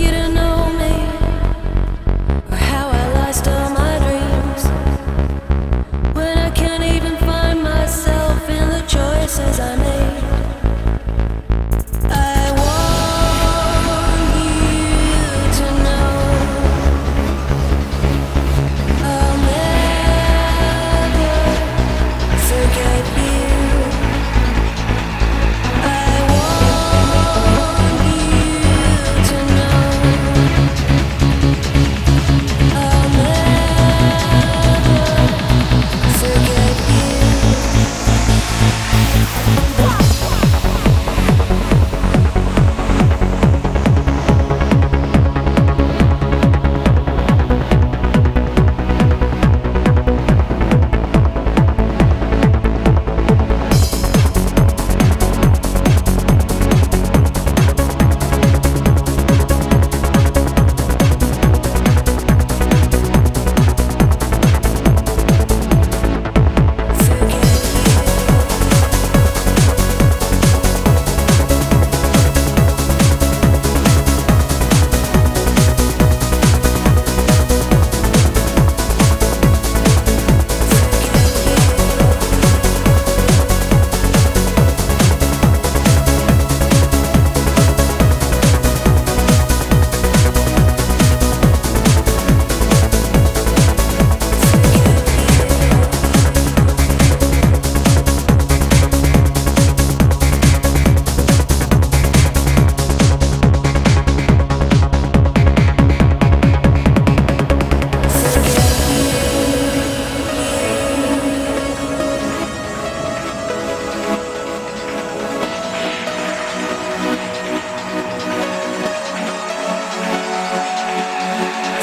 you to know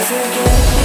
again